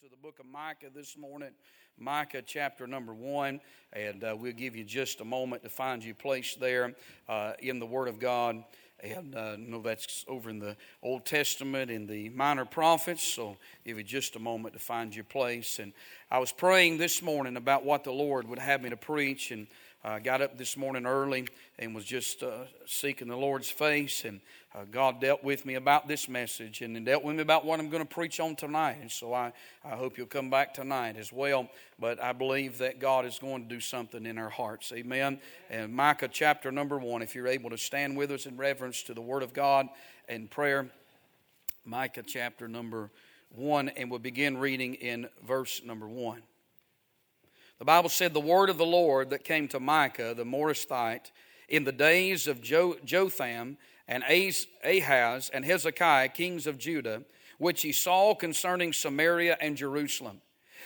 to the book of Micah this morning, Micah chapter number one, and uh, we'll give you just a moment to find your place there uh, in the Word of God. And uh, know that's over in the Old Testament in the minor prophets, so give you just a moment to find your place. And I was praying this morning about what the Lord would have me to preach, and I got up this morning early and was just uh, seeking the Lord's face, and uh, God dealt with me about this message and dealt with me about what I'm going to preach on tonight. And so I, I hope you'll come back tonight as well. But I believe that God is going to do something in our hearts. Amen. And Micah chapter number one, if you're able to stand with us in reverence to the Word of God and prayer, Micah chapter number one, and we'll begin reading in verse number one. The Bible said, The word of the Lord that came to Micah the Morasthite in the days of Jotham and Ahaz and Hezekiah, kings of Judah, which he saw concerning Samaria and Jerusalem.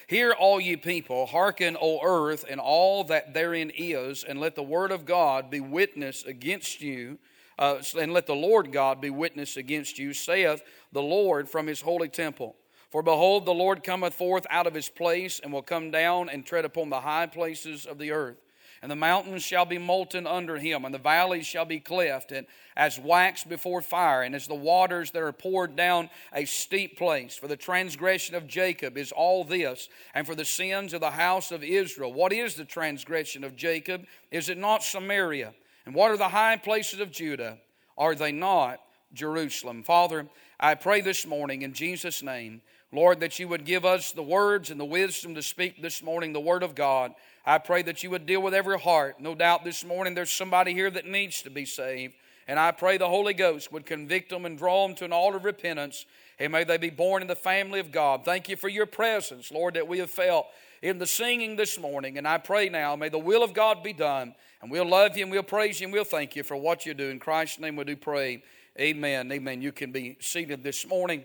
Hear, all ye people, hearken, O earth, and all that therein is, and let the word of God be witness against you, uh, and let the Lord God be witness against you, saith the Lord from his holy temple. For behold, the Lord cometh forth out of his place, and will come down and tread upon the high places of the earth. And the mountains shall be molten under him, and the valleys shall be cleft, and as wax before fire, and as the waters that are poured down a steep place. For the transgression of Jacob is all this, and for the sins of the house of Israel. What is the transgression of Jacob? Is it not Samaria? And what are the high places of Judah? Are they not Jerusalem? Father, I pray this morning in Jesus' name Lord, that you would give us the words and the wisdom to speak this morning the word of God. I pray that you would deal with every heart. No doubt this morning there's somebody here that needs to be saved. And I pray the Holy Ghost would convict them and draw them to an altar of repentance. And may they be born in the family of God. Thank you for your presence, Lord, that we have felt in the singing this morning. And I pray now, may the will of God be done. And we'll love you and we'll praise you and we'll thank you for what you do. In Christ's name we do pray. Amen. Amen. You can be seated this morning.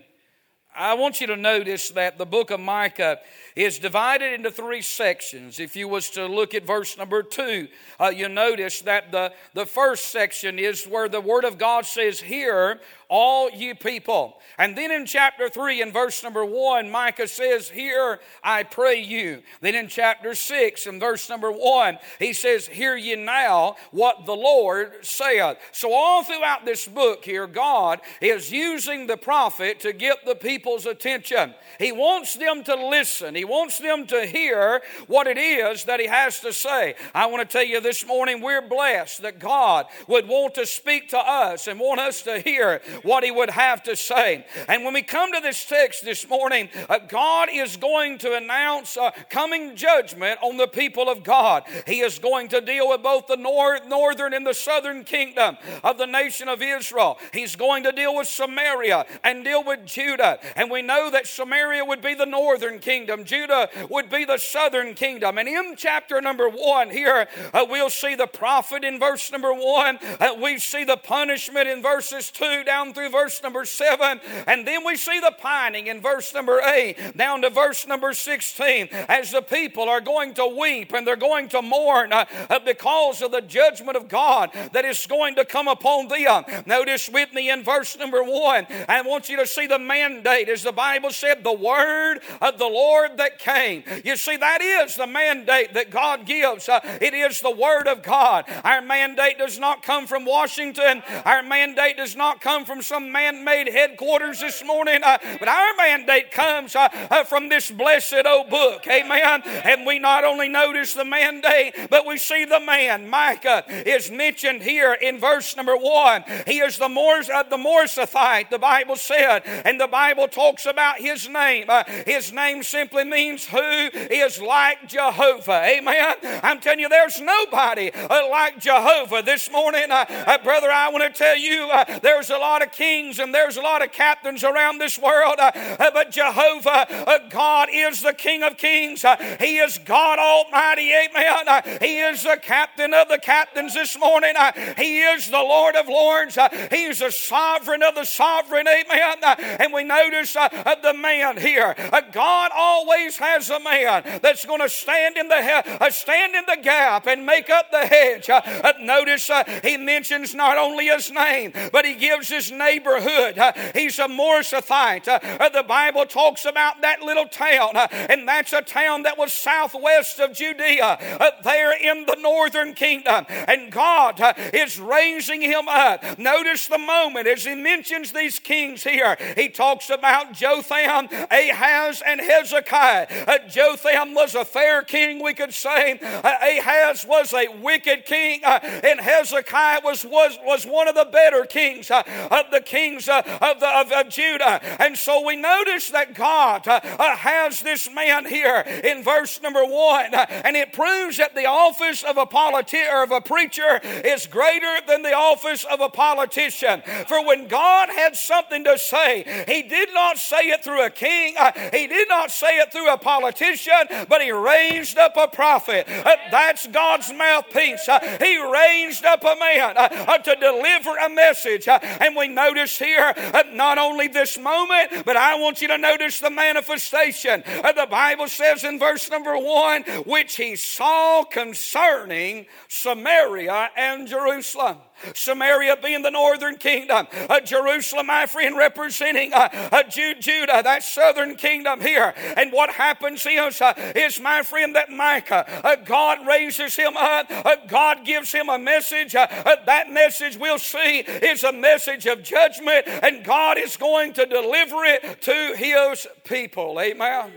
I want you to notice that the book of Micah is divided into three sections. If you was to look at verse number two, uh, you notice that the, the first section is where the word of God says, Hear, all you people. And then in chapter 3, in verse number 1, Micah says, Hear, I pray you. Then in chapter 6, in verse number 1, he says, Hear ye now what the Lord saith. So all throughout this book here, God is using the prophet to get the people's attention. He wants them to listen, He wants them to hear what it is that He has to say. I want to tell you this morning, we're blessed that God would want to speak to us and want us to hear what he would have to say. And when we come to this text this morning, uh, God is going to announce uh, coming judgment on the people of God. He is going to deal with both the north, northern and the southern kingdom of the nation of Israel. He's going to deal with Samaria and deal with Judah. And we know that Samaria would be the northern kingdom, Judah would be the southern kingdom. And in chapter number one here, uh, we'll see the prophet in verse number one, uh, we see the punishment in verses two down through verse number 7. And then we see the pining in verse number 8 down to verse number 16 as the people are going to weep and they're going to mourn uh, uh, because of the judgment of God that is going to come upon them. Notice with me in verse number 1, I want you to see the mandate as the Bible said, the word of the Lord that came. You see, that is the mandate that God gives. Uh, it is the word of God. Our mandate does not come from Washington, our mandate does not come from some man made headquarters this morning, uh, but our mandate comes uh, uh, from this blessed old book. Amen. And we not only notice the mandate, but we see the man. Micah is mentioned here in verse number one. He is the Mors, uh, the Morsathite, the Bible said, and the Bible talks about his name. Uh, his name simply means who is like Jehovah. Amen. I'm telling you, there's nobody uh, like Jehovah this morning. brother, I want to tell you, there's a lot of kings and there's a lot of captains around this world, uh, uh, but Jehovah, uh, God is the King of kings. Uh, he is God Almighty. Amen. Uh, he is the captain of the captains this morning. Uh, he is the Lord of lords. he is the sovereign of the sovereign. Amen. and we notice notice uh, the man here. Uh, God always has a man that's going to stand in the uh, stand in the gap and make up the hedge. Uh, uh, notice he mentions not only his name, but he gives his neighborhood. he's a Morsathite. the Bible talks about that little town, and that's a town that was southwest of Judea, there in the northern kingdom. And God is raising him up. Notice the moment as he mentions these kings here. He talks about Jotham, Ahaz, and Hezekiah. Uh, Jotham was a fair king, we could say. Uh, Ahaz was a wicked king, uh, and Hezekiah was, was, was one of the better kings uh, of the kings uh, of, the, of, of, Judah. And so we notice that God uh, has this man here in verse number one, and it proves that the office of a politician or of a preacher is greater than the office of a politician. For when God had something to say, He did not say it through a king, He did not say it through a politician, but He raised up a prophet. Uh, that's God's mouthpiece. Uh, he raised up a man uh, to deliver a message. And we notice here not only this moment, but I want you to notice the manifestation. The Bible says in verse number one, which he saw concerning Samaria and Jerusalem. Samaria being the northern kingdom, uh, Jerusalem, my friend, representing uh, uh, Judah, that southern kingdom here. And what happens is, uh, is my friend, that Micah, uh, God raises him up, uh, God gives him a message. that message we'll see is a message of judgment, and God is going to deliver it to his people. Amen.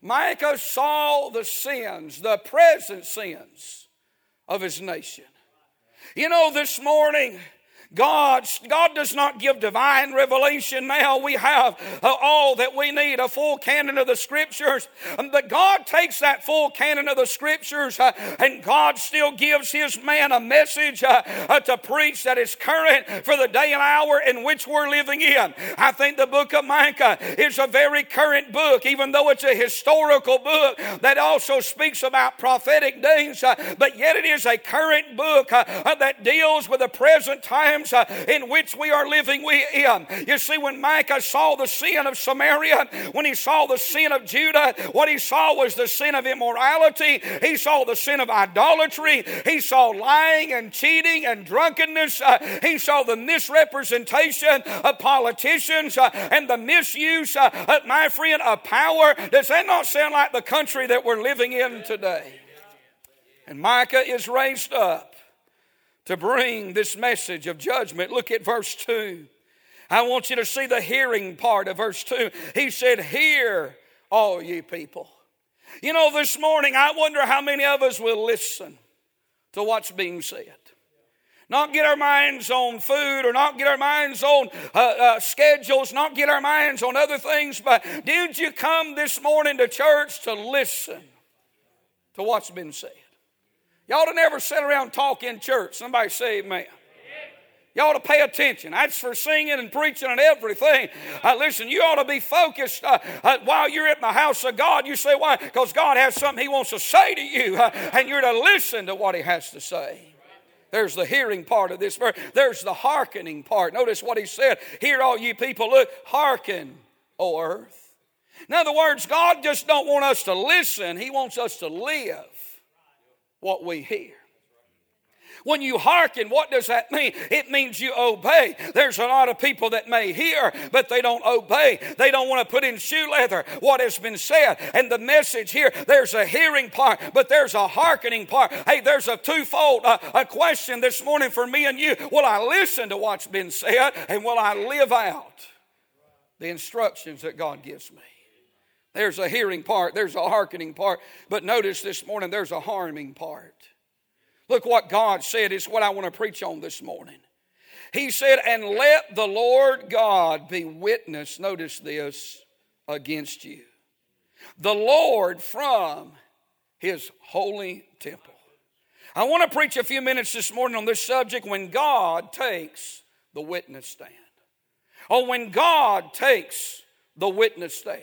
Micah saw the sins, the present sins of his nation. You know, this morning, God, God does not give divine revelation now. We have uh, all that we need, a full canon of the scriptures. Um, but God takes that full canon of the scriptures uh, and God still gives his man a message uh, to preach that is current for the day and hour in which we're living in. I think the book of Micah is a very current book, even though it's a historical book that also speaks about prophetic uh, but yet it is a current book that deals with the present time times uh, in which we are living in. You see, when Micah saw the sin of Samaria, when he saw the sin of Judah, what he saw was the sin of immorality. He saw the sin of idolatry. He saw lying and cheating and drunkenness. Uh, he saw the misrepresentation of politicians uh, and the misuse, uh, my friend, of power. Does that not sound like the country that we're living in today? And Micah is raised up to bring this message of judgment. Look at verse 2. I want you to see the hearing part of verse 2. He said, Hear, all ye people. You know, this morning, I wonder how many of us will listen to what's being said. Not get our minds on food or not get our minds on uh, uh, schedules, not get our minds on other things, but did you come this morning to church to listen to what's been said? Ought to never sit around talk in church. Somebody say amen. Ought to pay attention. That's for singing and preaching and everything. Uh, listen, you ought to be focused uh, uh, while you're at the house of God. You say, why? Because God has something He wants to say to you, uh, and you're to listen to what He has to say. There's the hearing part of this verse. There's the hearkening part. Notice what He said. Hear, all you people, look, hearken, O earth. In other words, God just don't want us to listen. He wants us to live what we hear. When you hearken, what does that mean? It means you obey. There's a lot of people that may hear, but they don't obey. They don't want to put in shoe leather what has been said. And the message here, there's a hearing part, but there's a hearkening part. Hey, there's a twofold uh, a question this morning for me and you. Will I listen to what's been said, and will I live out the instructions that God gives me? There's a hearing part, there's a hearkening part, but notice this morning there's a harming part. Look what God said It's what I want to preach on this morning. He said, And let the Lord God be witness, notice this, against you. The Lord from his holy temple. I want to preach a few minutes this morning on this subject when God takes the witness stand. Or when God takes the witness stand.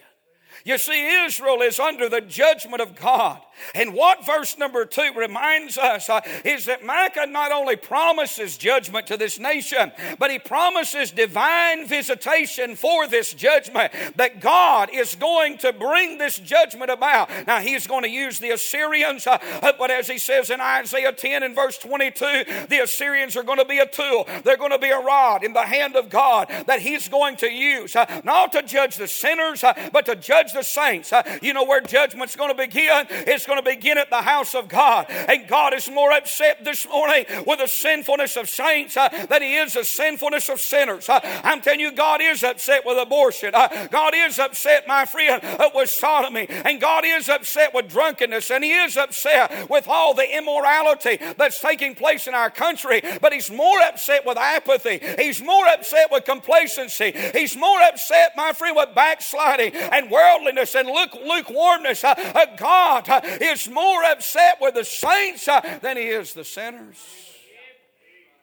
You see, Israel is under the judgment of God. And what verse number two reminds us uh, is that Micah not only promises judgment to this nation, but he promises divine visitation for this judgment, that God is going to bring this judgment about. Now, he's going to use the Assyrians, uh, but as he says in Isaiah 10 and verse 22, the Assyrians are going to be a tool, they're going to be a rod in the hand of God that he's going to use, uh, not to judge the sinners, but to judge the saints. Uh, you know where judgment's going to begin? It's going to begin at the house of God. And God is more upset this morning with the sinfulness of saints uh, than He is the sinfulness of sinners. Uh, I'm telling you, God is upset with abortion. God is upset, my friend, with sodomy. And God is upset with drunkenness. And He is upset with all the immorality that's taking place in our country. But He's more upset with apathy. He's more upset with complacency. He's more upset, my friend, with backsliding and worldliness and lukewarmness. Uh, uh, God is more upset with the saints uh, than he is the sinners.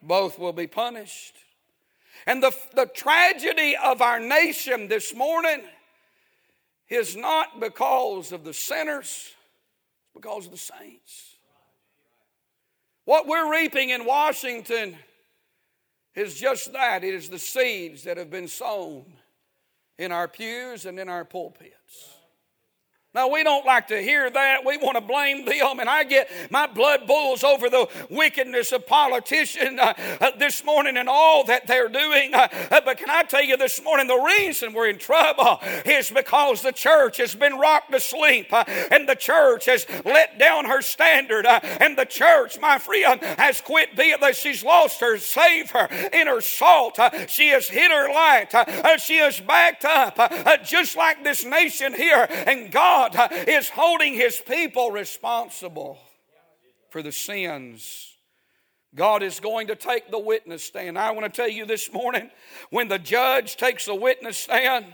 Both will be punished. And the, the tragedy of our nation this morning is not because of the sinners, it's because of the saints. What we're reaping in Washington is just that it is the seeds that have been sown in our pews and in our pulpits. Now, we don't like to hear that. We want to blame them. And I get my blood boils over the wickedness of politicians uh, uh, this morning and all that they're doing. Uh, uh, but can I tell you this morning, the reason we're in trouble is because the church has been rocked to sleep uh, and the church has let down her standard. Uh, and the church, my friend, has quit being that she's lost her savor in her salt. she has hit her light. she has backed up, just like this nation here. And God God is holding his people responsible for the sins. God is going to take the witness stand. I want to tell you this morning when the judge takes the witness stand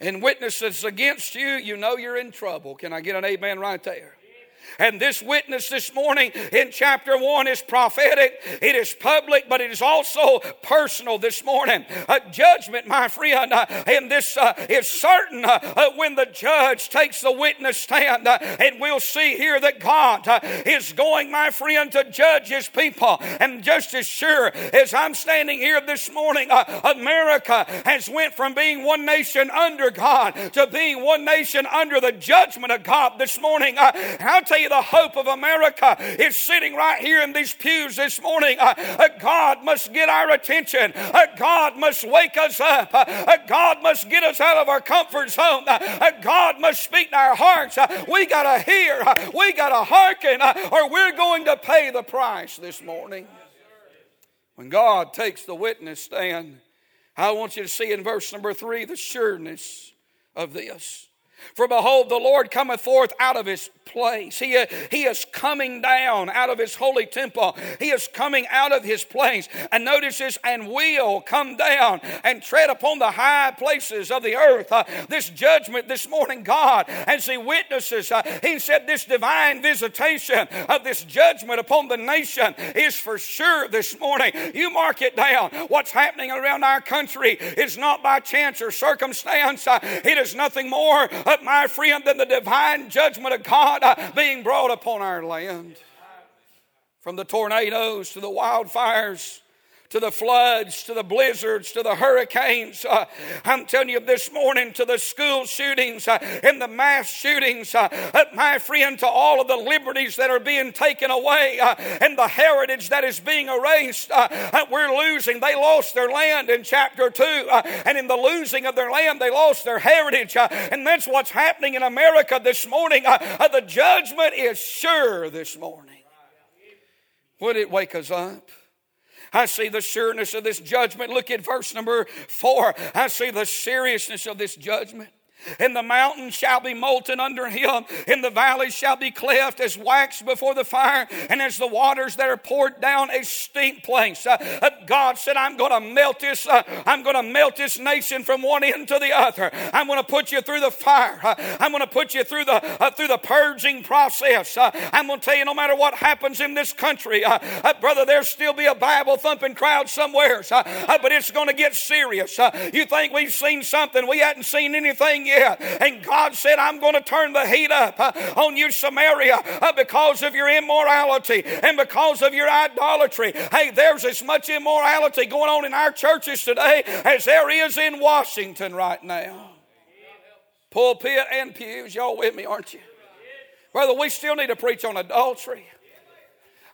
and witnesses against you, you know you're in trouble. Can I get an amen right there? And this witness this morning in chapter 1 is prophetic, it is public, but it is also personal this morning. A judgment, my friend, uh, and this uh, is certain uh, uh when the judge takes the witness stand. Uh, and we'll see here that God uh, is going, my friend, to judge his people. And just as sure as I'm standing here this morning, America has went from being one nation under God to being one nation under the judgment of God this morning. I'll tell you the hope of America is sitting right here in these pews this morning. Uh, uh, God must get our attention. Uh, God must wake us up. Uh, uh, God must get us out of our comfort zone. Uh, God must speak to our hearts. we got to hear. we got to hearken, or we're going to pay the price this morning. When God takes the witness stand, I want you to see in verse number three the sureness of this. For behold, the Lord cometh forth out of his place. He, he is coming down out of his holy temple. He is coming out of his place. And notice this, and will come down and tread upon the high places of the earth. Uh, this judgment this morning, God, as he witnesses, uh, he said this divine visitation of this judgment upon the nation is for sure this morning. You mark it down. What's happening around our country is not by chance or circumstance. Uh, it is nothing more but my friend, than the divine judgment of God uh, being brought upon our land. From the tornadoes to the wildfires, to the floods, to the blizzards, to the hurricanes. Uh, I'm telling you this morning, to the school shootings uh, and the mass shootings, uh, uh my friend, to all of the liberties that are being taken away uh, and the heritage that is being erased. Uh, we're losing. They lost their land in chapter 2, and in the losing of their land, they lost their heritage. and that's what's happening in America this morning. the judgment is sure this morning. Would it wake us up? I see the sureness of this judgment. Look at verse number four. I see the seriousness of this judgment. And the mountains shall be molten under him, and the valleys shall be cleft as wax before the fire, and as the waters that are poured down a steep place. Uh, uh, God said, I'm going to melt this, uh, I'm going to melt this nation from one end to the other. I'm going to put you through the fire. Uh, I'm going to put you through the uh, through the purging process. Uh, I'm going to tell you, no matter what happens in this country, brother, there'll still be a Bible thumping crowd somewhere, but it's going to get serious. you think we've seen something? We hadn't seen anything yet. And God said, I'm going to turn the heat up uh, on you, Samaria, uh, because of your immorality and because of your idolatry. Hey, there's as much immorality going on in our churches today as there is in Washington right now. Pulpit and pews, y'all with me, aren't you? Brother, we still need to preach on adultery.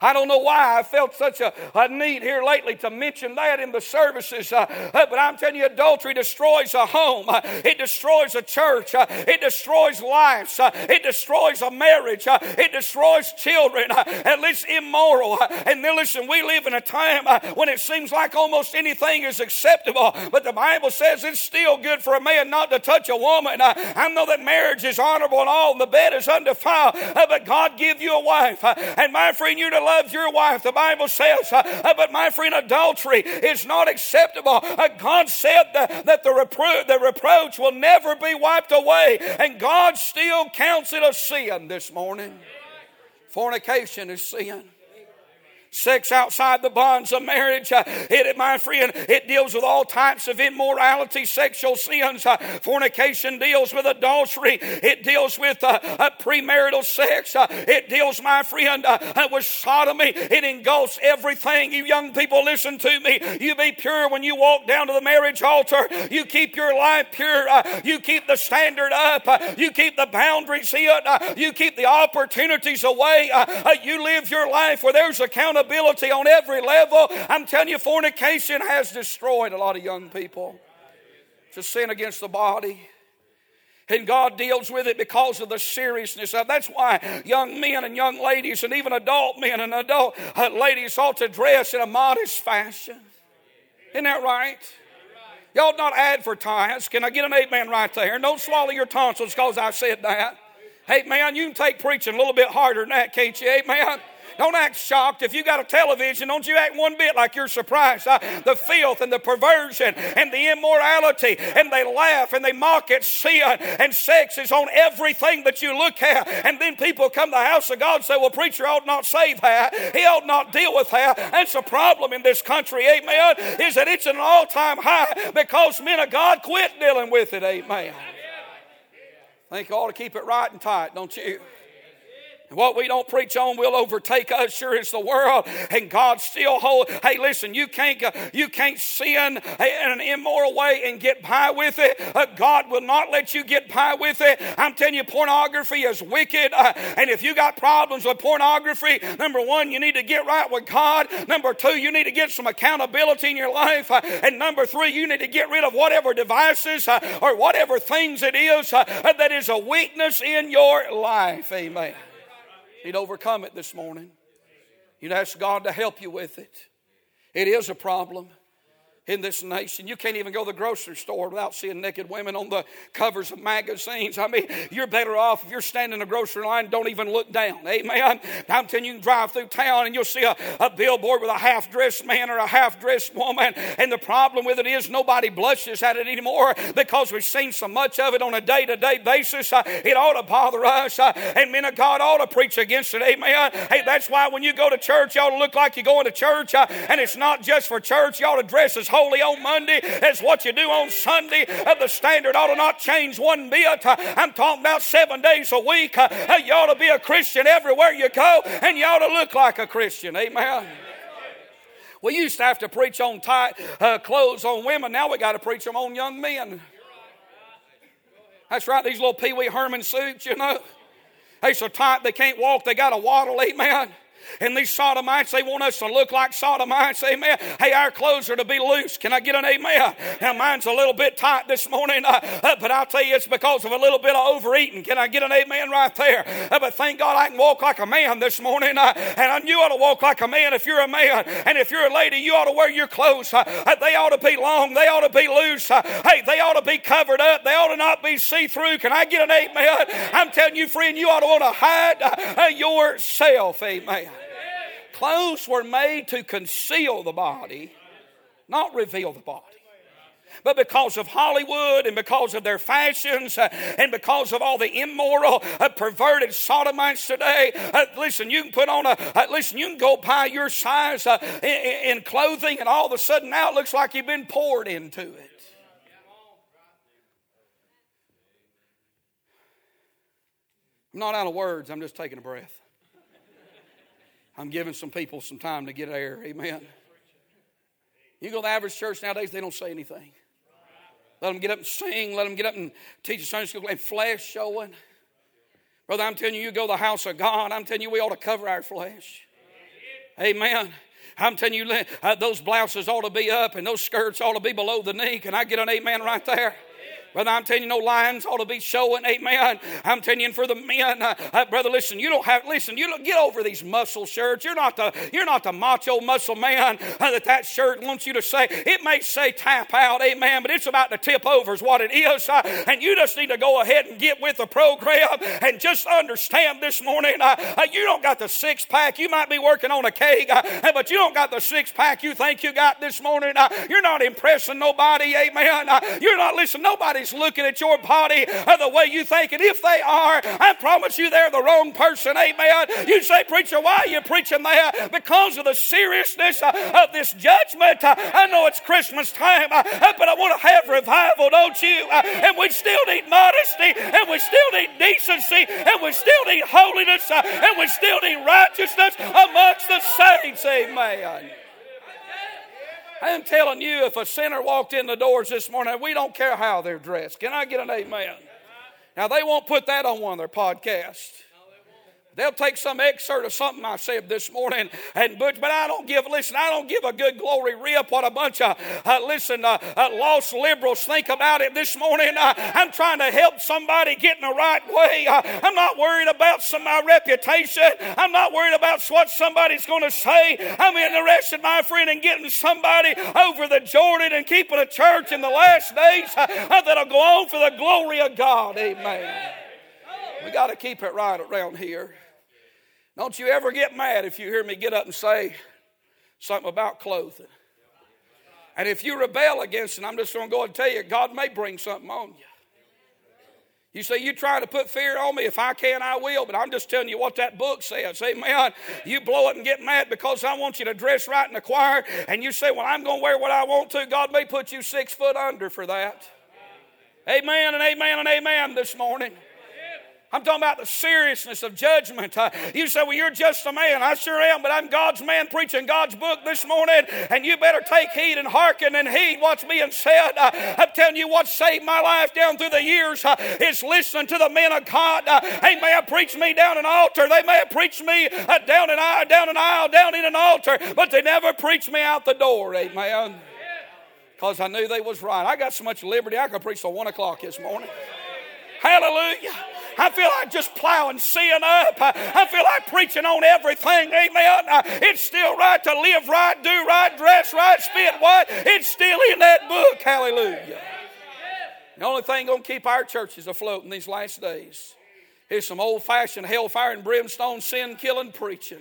I don't know why I felt such a, a need here lately to mention that in the services, uh, uh, but I'm telling you, adultery destroys a home, uh, it destroys a church, uh, it destroys lives, it destroys a marriage, it destroys children, at least immoral. and then listen, we live in a time when it seems like almost anything is acceptable, but the Bible says it's still good for a man not to touch a woman. I know that marriage is honorable and all, and the bed is undefiled, but God give you a wife, and my friend, you're to loves your wife. The Bible says, uh, uh, but my friend, adultery is not acceptable. Uh, God said that, the reproach will never be wiped away, and God still counts it a sin this morning. Fornication is sin sex outside the bonds of marriage. Uh, it, my friend, it deals with all types of immorality, sexual sins. Uh, fornication deals with adultery. It deals with uh, uh premarital sex. Uh, it deals, my friend, uh, with sodomy. It engulfs everything. You young people, listen to me. You be pure when you walk down to the marriage altar. You keep your life pure. you keep the standard up. you keep the boundaries in. you keep the opportunities away. you live your life where there's accountability accountability on every level. I'm telling you, fornication has destroyed a lot of young people. It's a sin against the body. And God deals with it because of the seriousness of it. That's why young men and young ladies, and even adult men and adult uh, ladies, ought to dress in a modest fashion. Isn't that right? Y'all not advertise. Can I get an amen right there? Don't swallow your tonsils because I said that. Hey, man, you can take preaching a little bit harder than that, can't you? Amen. Don't act shocked. If you got a television, don't you act one bit like you're surprised. The filth and the perversion and the immorality, and they laugh and they mock at sin, and sex is on everything that you look at. And then people come to the house of God and say, Well, preacher ought not say that. He ought not deal with that. That's a problem in this country, amen, is that it's an all time high because men of God quit dealing with it, amen. Think you ought to keep it right and tight, don't you? What we don't preach on will overtake us, sure as the world. And God still hold. Hey, listen, you can't you can't sin in an immoral way and get by with it. Uh, God will not let you get by with it. I'm telling you, pornography is wicked. Uh, and if you got problems with pornography, number one, you need to get right with God. Number two, you need to get some accountability in your life. Uh, and number three, you need to get rid of whatever devices or whatever things it is that is a weakness in your life. Amen. You'd overcome it this morning. You'd ask God to help you with it. It is a problem in this nation. You can't even go to the grocery store without seeing naked women on the covers of magazines. I mean, you're better off if you're standing in a grocery line, don't even look down. Amen. I'm telling you, you can drive through town and you'll see a, a billboard with a half dressed man or a half dressed woman. And the problem with it is nobody blushes at it anymore because we've seen so much of it on a day to day basis. Uh, it ought to bother us. Uh, and men of God ought to preach against it. Amen. Hey, that's why when you go to church, you ought to look like you're going to church. Uh, and it's not just for church, you ought to dress as holy on Monday as what you do on Sunday. Uh, the standard ought to not change one bit. Uh, I'm talking about seven days a week. Uh, you ought to be a Christian everywhere you go, and you ought to look like a Christian. Amen. We used to have to preach on tight uh, clothes on women. Now we got to preach them on young men. That's right, these little Pee Wee Herman suits, you know. They're so tight they can't walk, they got to waddle, amen. And these sodomites, they want us to look like sodomites, amen. Hey, our clothes are to be loose. Can I get an amen? Now, mine's a little bit tight this morning, uh, uh, but I'll tell you it's because of a little bit of overeating. Can I get an amen right there? Uh, but thank God I can walk like a man this morning. Uh, and you ought to walk like a man if you're a man. And if you're a lady, you ought to wear your clothes. Uh, uh, they ought to be long. They ought to be loose. hey, they ought to be covered up. They ought to not be see through. Can I get an amen? I'm telling you, friend, you ought to want to hide yourself. Amen. Clothes were made to conceal the body, not reveal the body. But because of Hollywood and because of their fashions uh, and because of all the immoral, uh, perverted sodomites today, uh, listen, you can put on a, listen, you can go buy your size in clothing and all of a sudden now it looks like you've been poured into it. I'm not out of words, I'm just taking a breath. I'm giving some people some time to get air. Amen. You go to the average church nowadays, they don't say anything. Let them get up and sing. Let them get up and teach a Sunday school and flesh showing. Brother, I'm telling you, you go to the house of God, I'm telling you, we ought to cover our flesh. Amen. I'm telling you, uh, those blouses ought to be up and those skirts ought to be below the knee. Can I get an amen right there? Brother, I'm telling you, no lions ought to be showing. Amen. I'm telling you, for the men, uh, uh, brother, listen, you don't have, listen, you don't, get over these muscle shirts. You're not the, you're not the macho muscle man uh, that that shirt wants you to say. It may say tap out, amen, but it's about to tip over is what it is. Uh, and you just need to go ahead and get with the program and just understand this morning, uh, uh, you don't got the six pack. You might be working on a cake, but you don't got the six pack you think you got this morning. you're not impressing nobody, amen. you're not, listen, nobody looking at your body the way you think And If they are, I promise you they're the wrong person. Amen. You say, Preacher, why are you preaching that? Because of the seriousness uh, of this judgment. I know it's Christmas time, uh, but I want to have revival, don't you? Uh, and we still need modesty, and we still need decency, and we still need holiness, and we still need righteousness amongst the saints. Amen. I'm telling you, if a sinner walked in the doors this morning, we don't care how they're dressed. Can I get an amen? Now, they won't put that on one of their podcasts. They'll take some excerpt of something I said this morning, and but, but I don't give. Listen, I don't give a good glory rip what a bunch of uh, listen uh, uh, lost liberals think about it this morning. Uh, I'm trying to help somebody get in the right way. Uh, I'm not worried about some my reputation. I'm not worried about what somebody's going to say. I'm interested, my friend, in getting somebody over the Jordan and keeping a church in the last days uh, that'll go on for the glory of God. Amen. We got to keep it right around here. Don't you ever get mad if you hear me get up and say something about clothing. And if you rebel against it, I'm just going to go and tell you, God may bring something on you. You say, You try to put fear on me. If I can, I will. But I'm just telling you what that book says. Amen. You blow it and get mad because I want you to dress right in the choir. And you say, Well, I'm going to wear what I want to. God may put you six foot under for that. Amen and amen and amen this morning. I'm talking about the seriousness of judgment. You say, Well, you're just a man. I sure am, but I'm God's man preaching God's book this morning, and you better take heed and hearken and heed what's being said. I'm telling you what saved my life down through the years uh, is listening to the men of God. Uh, they may have preached me down an altar, they may have preached me uh, down an aisle, down an aisle, down in an altar, but they never preached me out the door. Amen. Because I knew they was right. I got so much liberty, I could preach till one o'clock this morning. Hallelujah. I feel like just plowing sin up. I feel like preaching on everything. Amen. It's still right to live right, do right, dress right, spit what? It's still in that book. Hallelujah. The only thing going to keep our churches afloat in these last days is some old fashioned hellfire and brimstone sin killing preaching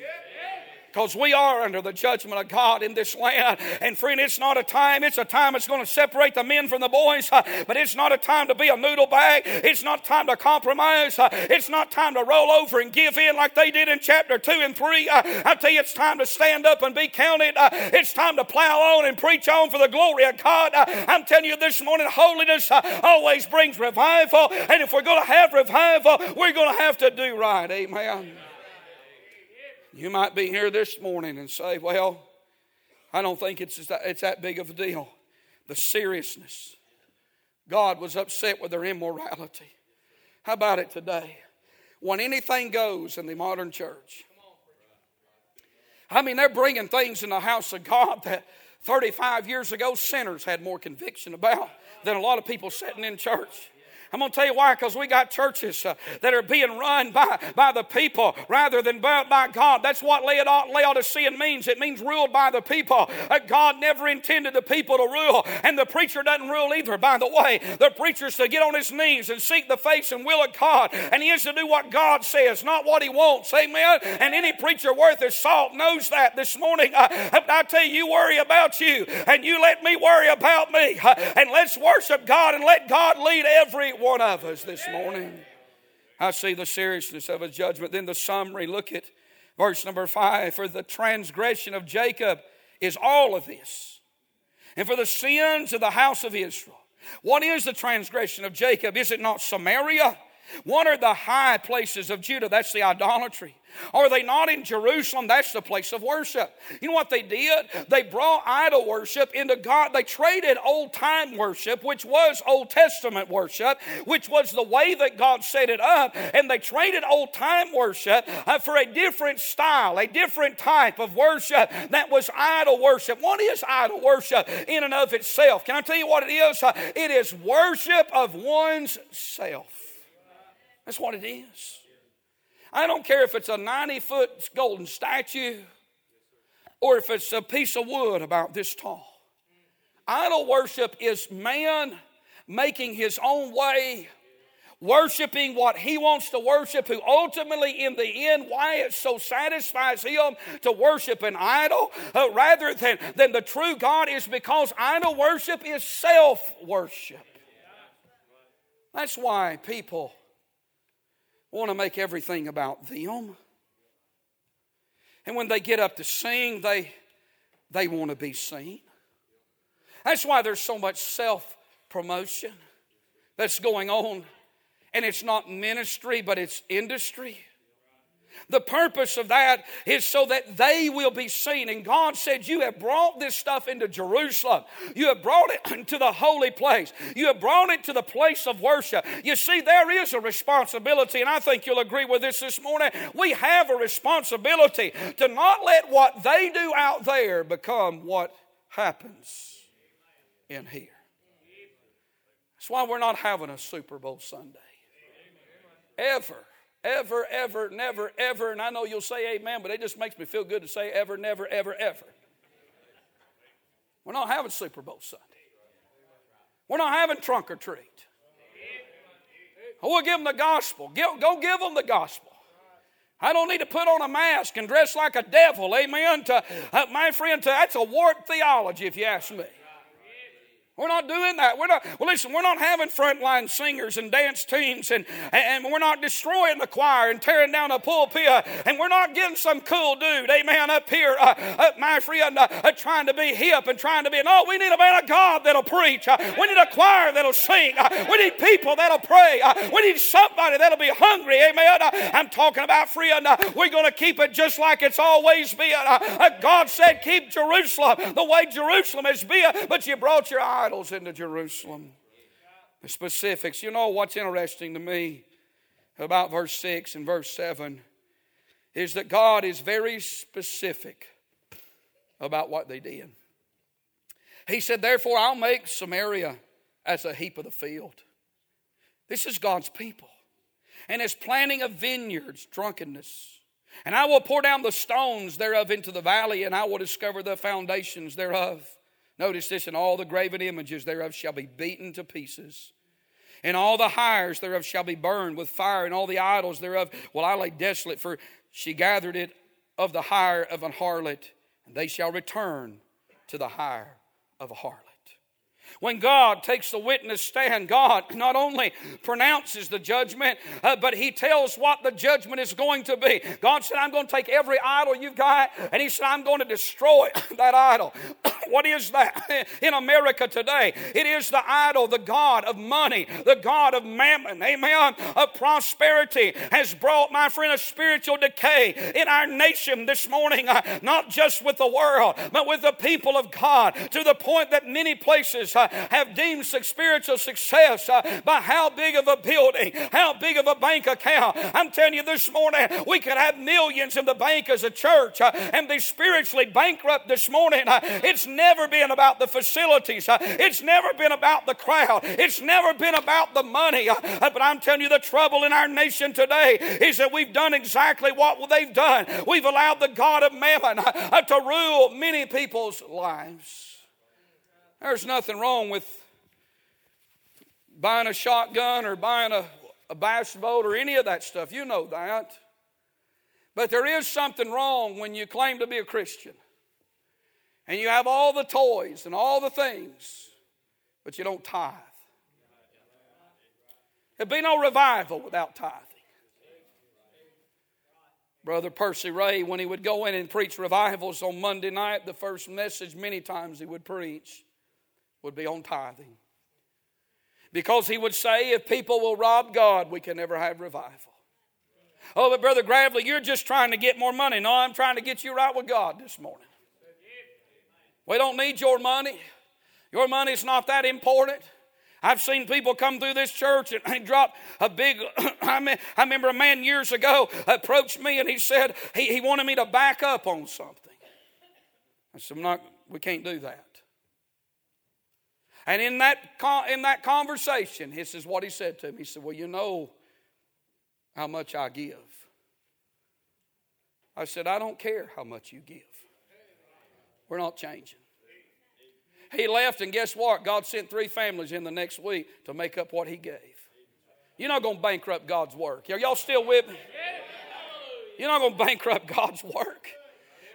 because we are under the judgment of God in this land. And friend, it's not a time, it's a time that's going to separate the men from the boys, but it's not a time to be a noodle bag. It's not time to compromise. It's not time to roll over and give in like they did in chapter 2 and 3. Uh, I tell you, it's time to stand up and be counted. It's time to plow on and preach on for the glory of God. I'm telling you this morning, holiness always brings revival. And if we're going to have revival, we're going to have to do right. Amen. You might be here this morning and say, Well, I don't think it's, it's that big of a deal. The seriousness. God was upset with their immorality. How about it today? When anything goes in the modern church, I mean, they're bringing things in the house of God that 35 years ago sinners had more conviction about than a lot of people sitting in church. I'm going to tell you why, because we got churches uh, that are being run by, by the people rather than by, by God. That's what Laodicean means. It means ruled by the people. Uh, God never intended the people to rule, and the preacher doesn't rule either, by the way. The preacher's to get on his knees and seek the face and will of God, and he is to do what God says, not what he wants. Amen? And any preacher worth his salt knows that this morning. Uh, I tell you, you worry about you, and you let me worry about me, and let's worship God and let God lead every one of us this morning. I see the seriousness of his judgment. Then the summary look at verse number five. For the transgression of Jacob is all of this, and for the sins of the house of Israel. What is the transgression of Jacob? Is it not Samaria? What are the high places of Judah? That's the idolatry. Are they not in Jerusalem? That's the place of worship. You know what they did? They brought idol worship into God. They traded old time worship, which was Old Testament worship, which was the way that God set it up, and they traded old time worship uh, for a different style, a different type of worship that was idol worship. What is idol worship in and of itself? Can I tell you what it is? Uh, it is worship of one's self. That's what it is. I don't care if it's a 90 foot golden statue or if it's a piece of wood about this tall. Idol worship is man making his own way, worshiping what he wants to worship, who ultimately, in the end, why it so satisfies him to worship an idol uh, rather than, than the true God is because idol worship is self worship. That's why people want to make everything about them. And when they get up to sing, they, they want to be seen. That's why there's so much self promotion that's going on. And it's not ministry, but it's industry. The purpose of that is so that they will be seen. And God said, You have brought this stuff into Jerusalem. You have brought it into the holy place. You have brought it to the place of worship. You see, there is a responsibility, and I think you'll agree with this this morning. We have a responsibility to not let what they do out there become what happens in here. That's why we're not having a Super Bowl Sunday. Ever ever, ever, never, ever. And I know you'll say amen, but it just makes me feel good to say ever, never, ever, ever. We're not having Super Bowl Sunday. We're not having trunk or treat. We'll give them the gospel. Go give them the gospel. I don't need to put on a mask and dress like a devil. Amen. To, uh, my friend, to, that's a warped theology, if you ask me. We're not doing that. We're not, well, listen, we're not having frontline singers and dance teams, and, and we're not destroying the choir and tearing down a pulpit, and we're not getting some cool dude, amen, up here, uh, my friend, uh, uh, trying to be hip and trying to be. No, we need a man of God that'll preach. Uh, we need a choir that'll sing. Uh, we need people that'll pray. Uh, we need somebody that'll be hungry, amen. I'm talking about, friend, we're going to keep it just like it's always been. God said, keep Jerusalem the way Jerusalem has been, but you brought your eyes idols into Jerusalem. The specifics. You know what's interesting to me about verse 6 and verse 7 is that God is very specific about what they did. He said, Therefore, I'll make Samaria as a heap of the field. This is God's people. And his planting of vineyards, drunkenness. And I will pour down the stones thereof into the valley, and I will discover the foundations thereof. Notice this, and all the graven images thereof shall be beaten to pieces. And all the hires thereof shall be burned with fire, and all the idols thereof will I lay desolate, for she gathered it of the hire of an harlot, and they shall return to the hire of a harlot. When God takes the witness stand, God not only pronounces the judgment, uh, but He tells what the judgment is going to be. God said, I'm going to take every idol you've got, and He said, I'm going to destroy that idol. what is that in America today? It is the idol, the God of money, the God of mammon, amen, of prosperity has brought, my friend, a spiritual decay in our nation this morning, uh, not just with the world, but with the people of God, to the point that many places uh, have deemed spiritual success uh, by how big of a building, how big of a bank account. I'm telling you this morning, we could have millions in the bank as a church uh, and be spiritually bankrupt this morning. Uh, it's never been about the facilities, it's never been about the crowd, it's never been about the money. But I'm telling you, the trouble in our nation today is that we've done exactly what they've done. We've allowed the God of mammon to rule many people's lives. There's nothing wrong with buying a shotgun or buying a, a bass boat or any of that stuff. You know that. But there is something wrong when you claim to be a Christian and you have all the toys and all the things, but you don't tithe. There'd be no revival without tithing. Brother Percy Ray, when he would go in and preach revivals on Monday night, the first message many times he would preach would be on tithing. Because he would say, if people will rob God, we can never have revival. Oh, but Brother Gravley, you're just trying to get more money. No, I'm trying to get you right with God this morning. We don't need your money. Your money's not that important. I've seen people come through this church and they drop a big. I, mean, I remember a man years ago approached me and he said he, he wanted me to back up on something. I said, I'm not, we can't do that. And in that, in that conversation, this is what he said to me. He said, Well, you know how much I give. I said, I don't care how much you give. We're not changing. He left, and guess what? God sent three families in the next week to make up what He gave. You're not going to bankrupt God's work. Are y'all still with me? You're not going to bankrupt God's work.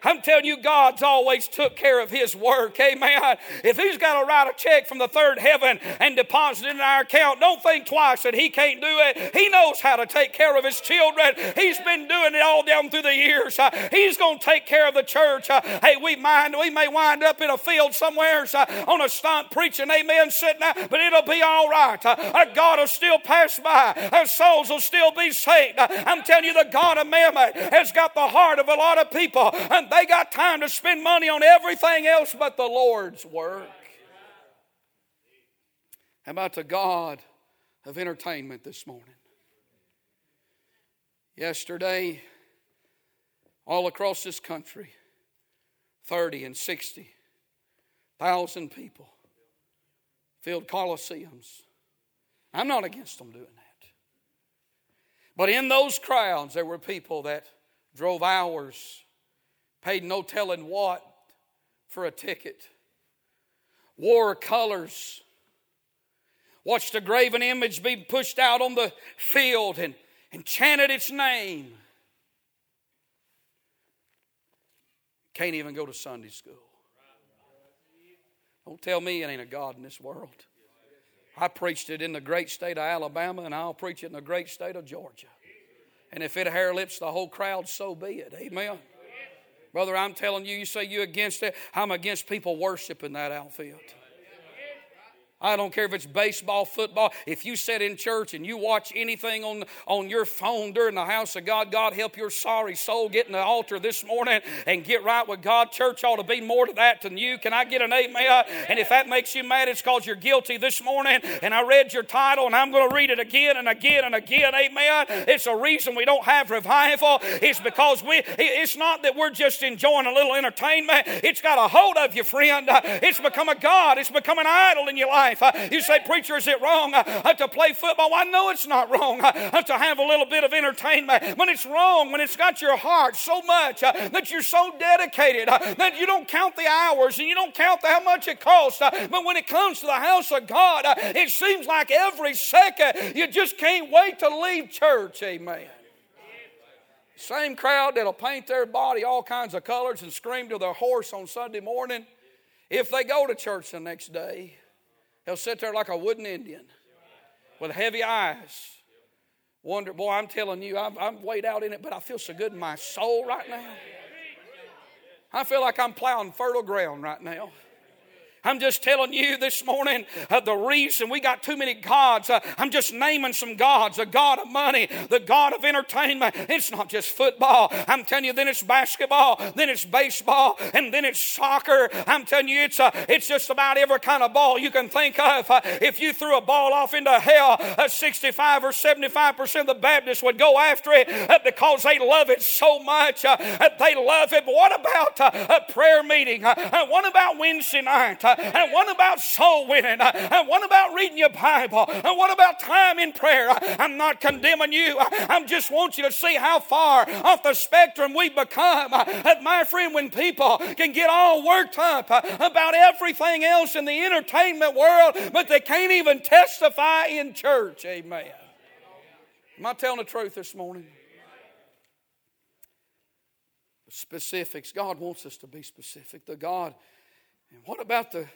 I'm telling you, God's always took care of His work. Amen. If He's got to write a check from the third heaven and deposit it in our account, don't think twice that He can't do it. He knows how to take care of His children. He's been doing it all down through the years. Uh, he's going to take care of the church. Uh, hey, we mind we may wind up in a field somewhere uh, on a stump preaching, amen, sitting there, but it'll be all right. God will still pass by. Our souls will still be saved. I'm telling you, the God of Mammon has got the heart of a lot of people, and they got time to spend money on everything else but the Lord's work. How about the God of entertainment this morning? Yesterday, all across this country, 30 and 60 thousand people filled coliseums. I'm not against them doing that. But in those crowds, there were people that drove hours paid no telling what for a ticket, wore colors, watched a graven image be pushed out on the field and, and chanted its name. Can't even go to Sunday school. Don't tell me it ain't a God in this world. I preached it in the great state of Alabama, and I'll preach it in the great state of Georgia. And if it hair lips the whole crowd, so be it. Amen. Brother, I'm telling you, you say you are against it. I'm against people worshiping that outfit. I don't care if it's baseball, football. If you sit in church and you watch anything on, on your phone during the house of God, God help your sorry soul get in the altar this morning and get right with God. Church ought to be more to that than you. Can I get an amen? And if that makes you mad, it's because you're guilty this morning. And I read your title and I'm going to read it again and again and again. Amen. It's a reason we don't have revival. It's because we, it's not that we're just enjoying a little entertainment. It's got a hold of you, friend. It's become a God. It's become an idol in your life life. You say, Preacher, is it wrong uh, to play football? Well, I know it's not wrong uh, to have a little bit of entertainment. When it's wrong, when it's got your heart so much uh, that you're so dedicated that you don't count the hours and you don't count how much it costs. But when it comes to the house of God, it seems like every second you just can't wait to leave church. Amen. Same crowd that'll paint their body all kinds of colors and scream to their horse on Sunday morning. If they go to church the next day, He'll sit there like a wooden Indian with heavy eyes. Wonder, boy, I'm telling you, I'm, I'm weighed out in it, but I feel so good in my soul right now. I feel like I'm plowing fertile ground right now. I'm just telling you this morning uh, the reason we got too many gods. Uh, I'm just naming some gods the God of money, the God of entertainment. It's not just football. I'm telling you, then it's basketball, then it's baseball, and then it's soccer. I'm telling you, it's, uh, it's just about every kind of ball you can think of. Uh, if you threw a ball off into hell, uh, 65 or 75% of the Baptists would go after it uh, because they love it so much. they love it. But what about a prayer meeting? what about Wednesday night? And what about soul winning? And what about reading your Bible? And what about time in prayer? I'm not condemning you. I just want you to see how far off the spectrum we've become. My friend, when people can get all worked up about everything else in the entertainment world, but they can't even testify in church. Amen. Am I telling the truth this morning? Specifics. God wants us to be specific. The God and what about the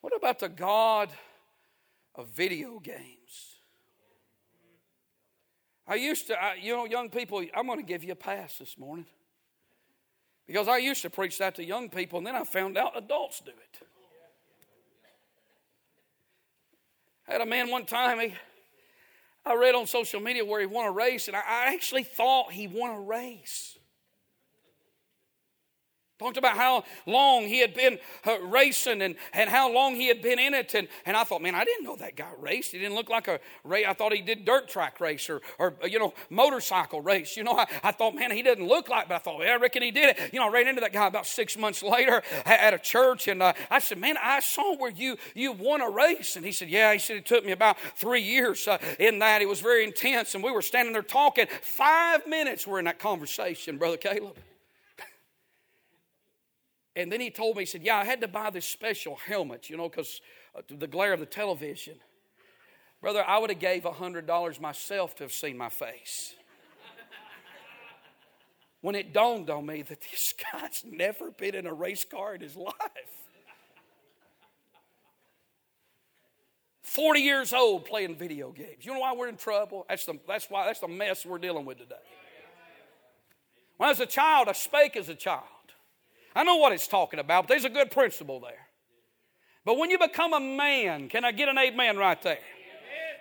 what about the God of video games? I used to, I, you know, young people, I'm going to give you a pass this morning. Because I used to preach that to young people, and then I found out adults do it. I had a man one time, he, I read on social media where he won a race, and I, I actually thought he won a race. Talked about how long he had been uh, racing and, and how long he had been in it. And, and I thought, man, I didn't know that guy raced. He didn't look like a race. I thought he did dirt track race or, or you know, motorcycle race. You know, I, I thought, man, he didn't look like, but I thought, yeah, I reckon he did it. You know, I ran into that guy about six months later at a church. And uh, I said, man, I saw where you, you won a race. And he said, yeah. He said, it took me about three years uh, in that. It was very intense. And we were standing there talking. Five minutes we're in that conversation, Brother Caleb. And then he told me, he said, Yeah, I had to buy this special helmet, you know, because uh, the glare of the television. Brother, I would have gave $100 myself to have seen my face. when it dawned on me that this guy's never been in a race car in his life. 40 years old playing video games. You know why we're in trouble? That's, the, that's why that's the mess we're dealing with today. When I was a child, I spake as a child. I know what it's talking about, but there's a good principle there. But when you become a man, can I get an amen right there?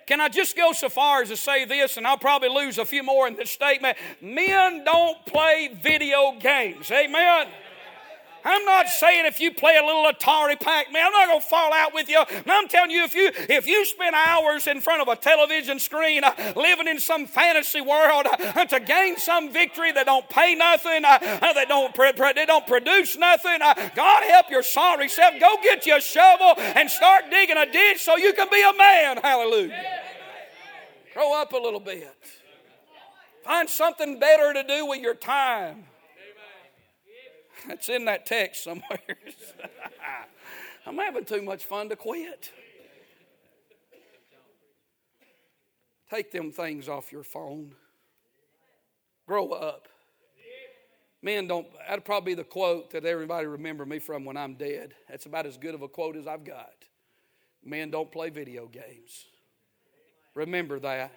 Can I just go so far as to say this, and I'll probably lose a few more in this statement? Men don't play video games. Amen. I'm not saying if you play a little Atari Pac-Man, I'm not going to fall out with you. I'm telling you, if you if you spend hours in front of a television screen, uh, living in some fantasy world uh, to gain some victory that don't pay nothing, uh, uh that don't they don't produce nothing, uh, God help your sorry self. Go get you a shovel and start digging a ditch so you can be a man. Hallelujah. Grow up a little bit. Find something better to do with your time. It's in that text somewhere. I'm having too much fun to quit. Take them things off your phone. Grow up. Men don't, that'd probably be the quote that everybody remember me from when I'm dead. That's about as good of a quote as I've got. Men don't play video games. Remember that.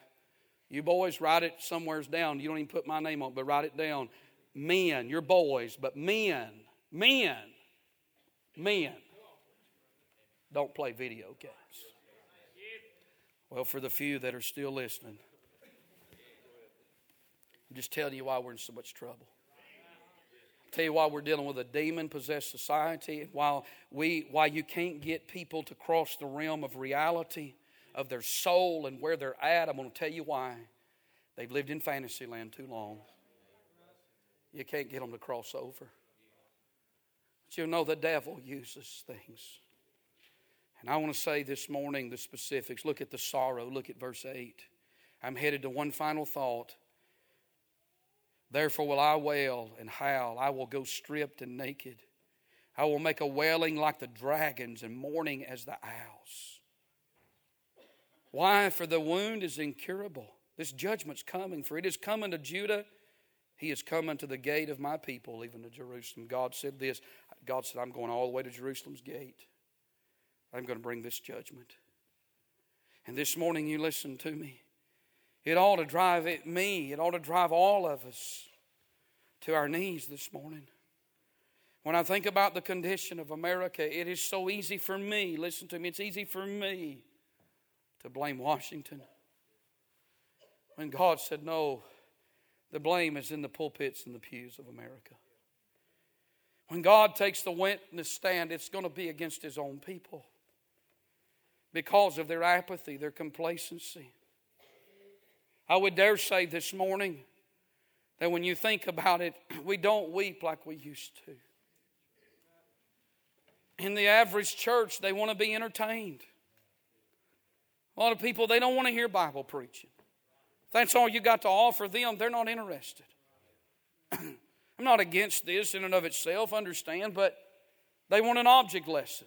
You boys write it somewheres down. You don't even put my name on it, but write it down men, you're boys, but men, men, men don't play video games. Well, for the few that are still listening, I'm just telling you why we're in so much trouble. I'll tell you why we're dealing with a demon possessed society, and why, we, why you can't get people to cross the realm of reality of their soul and where they're at. I'm going to tell you why. They've lived in fantasy land too long you can't get them to cross over. But you know the devil uses things. And I want to say this morning the specifics. Look at the sorrow. Look at verse 8. I'm headed to one final thought. Therefore will I wail and howl. I will go stripped and naked. I will make a wailing like the dragons and mourning as the owls. Why? For the wound is incurable. This judgment's coming, for it is coming to Judah he is coming to the gate of my people, even to Jerusalem. God said this God said, I'm going all the way to Jerusalem's gate. I'm going to bring this judgment. And this morning, you listen to me. It ought to drive it, me, it ought to drive all of us to our knees this morning. When I think about the condition of America, it is so easy for me, listen to me, it's easy for me to blame Washington. When God said, No, the blame is in the pulpits and the pews of America. When God takes the witness stand, it's going to be against His own people because of their apathy, their complacency. I would dare say this morning that when you think about it, we don't weep like we used to. In the average church, they want to be entertained. A lot of people, they don't want to hear Bible preaching. If that's all you got to offer them, they're not interested. I'm not against this in and of itself, understand, but they want an object lesson.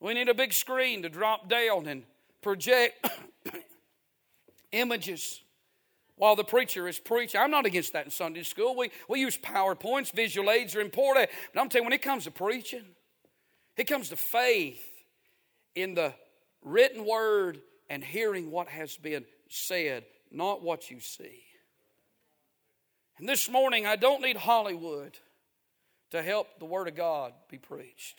We need a big screen to drop down and project images while the preacher is preaching. I'm not against that in Sunday school. We, we use PowerPoints, visual aids are important. But I'm telling you, when it comes to preaching, it comes to faith in the written word and hearing what has been said, not what you see. And this morning, I don't need Hollywood to help the Word of God be preached.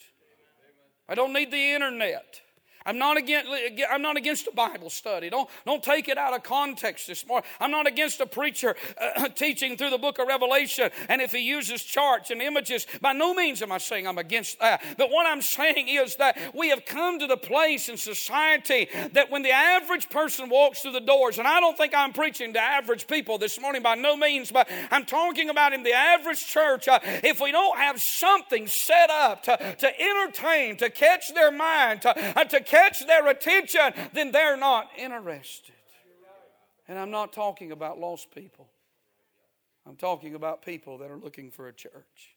I don't need the internet. I'm not against, I'm not against a Bible study. Don't, don't take it out of context this morning. I'm not against a preacher uh, teaching through the book of Revelation. And if he uses charts and images, by no means am I saying I'm against that. But what I'm saying is that we have come to the place in society that when the average person walks through the doors, and I don't think I'm preaching to average people this morning by no means, but I'm talking about in the average church, uh, if we don't have something set up to, to entertain, to catch their mind, to, uh, to catch their attention, then they're not interested. And I'm not talking about lost people, I'm talking about people that are looking for a church.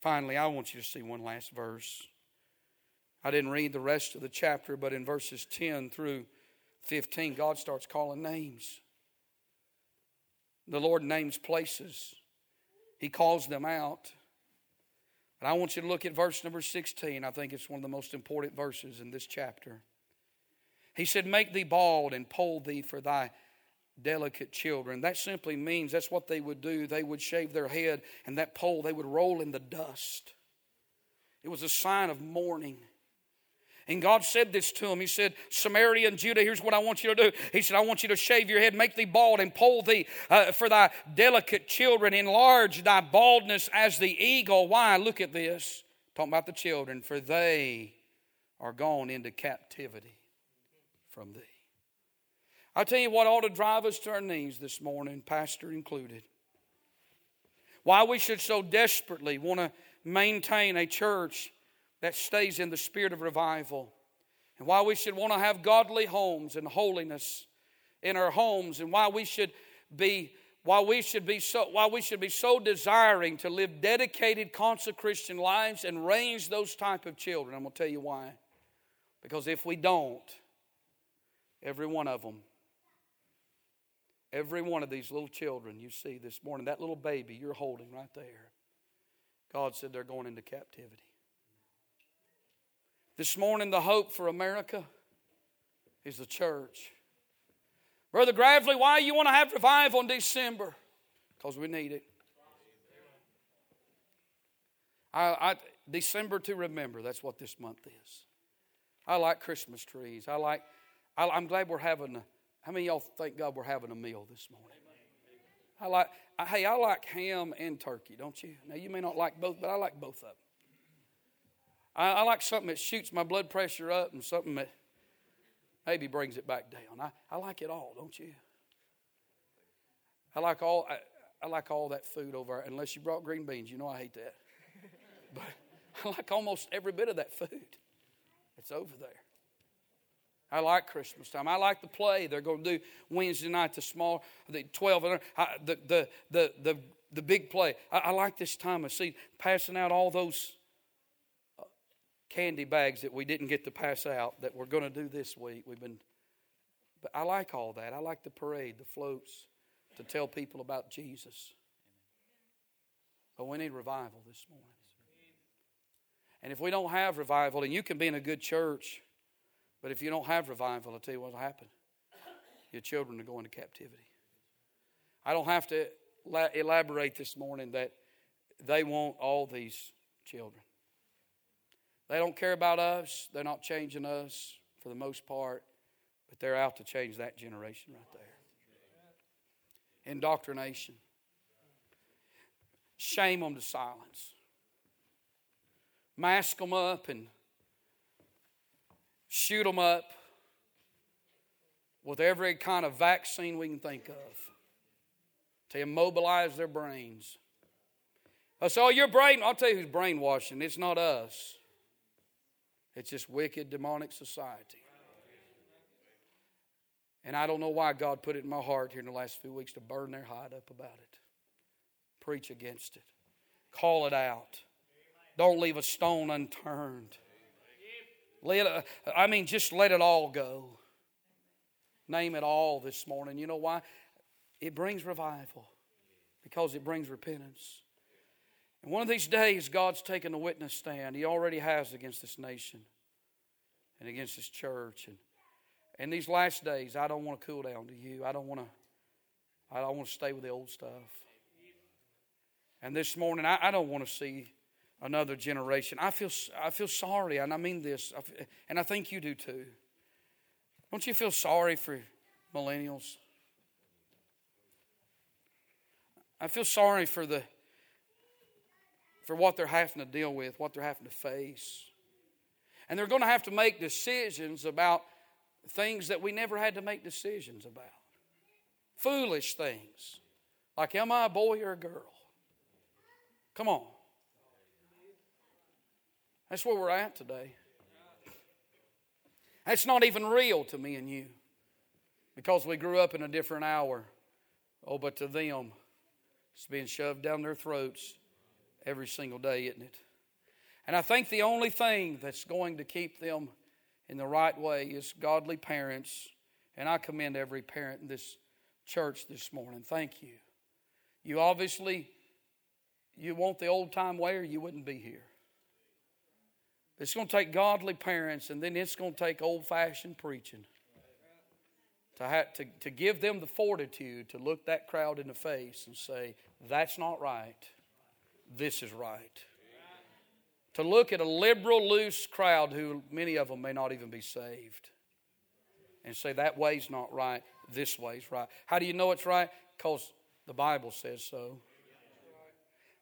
Finally, I want you to see one last verse. I didn't read the rest of the chapter, but in verses 10 through 15, God starts calling names. The Lord names places, He calls them out. But I want you to look at verse number 16. I think it's one of the most important verses in this chapter. He said, Make thee bald and poll thee for thy delicate children. That simply means that's what they would do. They would shave their head, and that pole they would roll in the dust. It was a sign of mourning. And God said this to him. He said, Samaria and Judah, here's what I want you to do. He said, I want you to shave your head, make thee bald, and poll thee uh, for thy delicate children. Enlarge thy baldness as the eagle. Why? Look at this. Talking about the children, for they are gone into captivity from thee. I tell you what ought to drive us to our knees this morning, Pastor included. Why we should so desperately want to maintain a church that stays in the spirit of revival. And why we should want to have godly homes and holiness in our homes, and why we should be why we should be so why we should be so desiring to live dedicated consecrated Christian lives and raise those type of children. I'm going to tell you why. Because if we don't, every one of them, every one of these little children you see this morning, that little baby you're holding right there, God said they're going into captivity. This morning, the hope for America is the church. Brother Gravley, why you want to have revival in December? Because we need it. I, I, December to remember, that's what this month is. I like Christmas trees. I like, I, am glad we're having a, how many y'all thank God we're having a meal this morning? I like, I, hey, I like ham and turkey, don't you? Now, you may not like both, but I like both of them. I, I, like something that shoots my blood pressure up and something that maybe brings it back down. I, I like it all, don't you? I like all I, I like all that food over unless you brought green beans. You know I hate that. But I like almost every bit of that food. It's over there. I like Christmas time. I like the play they're going to do Wednesday night, the small, the 12, the, the, the, the, the big play. I, I like this time of see passing out all those candy bags that we didn't get to pass out that we're going to do this week. We've been, but I like all that. I like the parade, the floats, to tell people about Jesus. But we need revival this morning. And if we don't have revival, and you can be in a good church, but if you don't have revival, I'll tell you what will happen. Your children are going to captivity. I don't have to elaborate this morning that they want all these children. They don't care about us. They're not changing us for the most part, but they're out to change that generation right there. Indoctrination. Shame them to silence. Mask them up and shoot them up with every kind of vaccine we can think of to immobilize their brains. I say, oh, you're brain. I'll tell you who's brainwashing. It's not us. It's just wicked, demonic society. And I don't know why God put it in my heart here in the last few weeks to burn their hide up about it. Preach against it. Call it out. Don't leave a stone unturned. Let, uh, I mean, just let it all go. Name it all this morning. You know why? It brings revival because it brings repentance. And one of these days, God's taking the witness stand. He already has against this nation and against this church. And, and these last days, I don't want to cool down to you. I don't want to. I don't want to stay with the old stuff. And this morning, I, I don't want to see another generation. I feel, I feel sorry, and I mean this, and I think you do too. Don't you feel sorry for millennials? I feel sorry for the for what they're having to deal with, what they're having to face. And they're going to have to make decisions about things that we never had to make decisions about. Foolish things. Like, am I a boy or a girl? Come on. That's where we're at today. That's not even real to me and you because we grew up in a different hour. Oh, but to them, it's being shoved down their throats every single day, isn't it? And I think the only thing that's going to keep them in the right way is godly parents. And I commend every parent in this church this morning. Thank you. You obviously you want the old time way or you wouldn't be here. It's going to take godly parents and then it's going to take old fashioned preaching to, have, to, to give them the fortitude to look that crowd in the face and say, that's not right. This is right. To look at a liberal, loose crowd who many of them may not even be saved and say, that way's not right, this way's right. How do you know it's right? Because the Bible says so.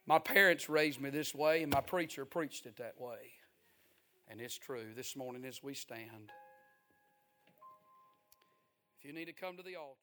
My parents raised me this way, and my preacher preached it that way. And it's true this morning as we stand. If you need to come to the altar,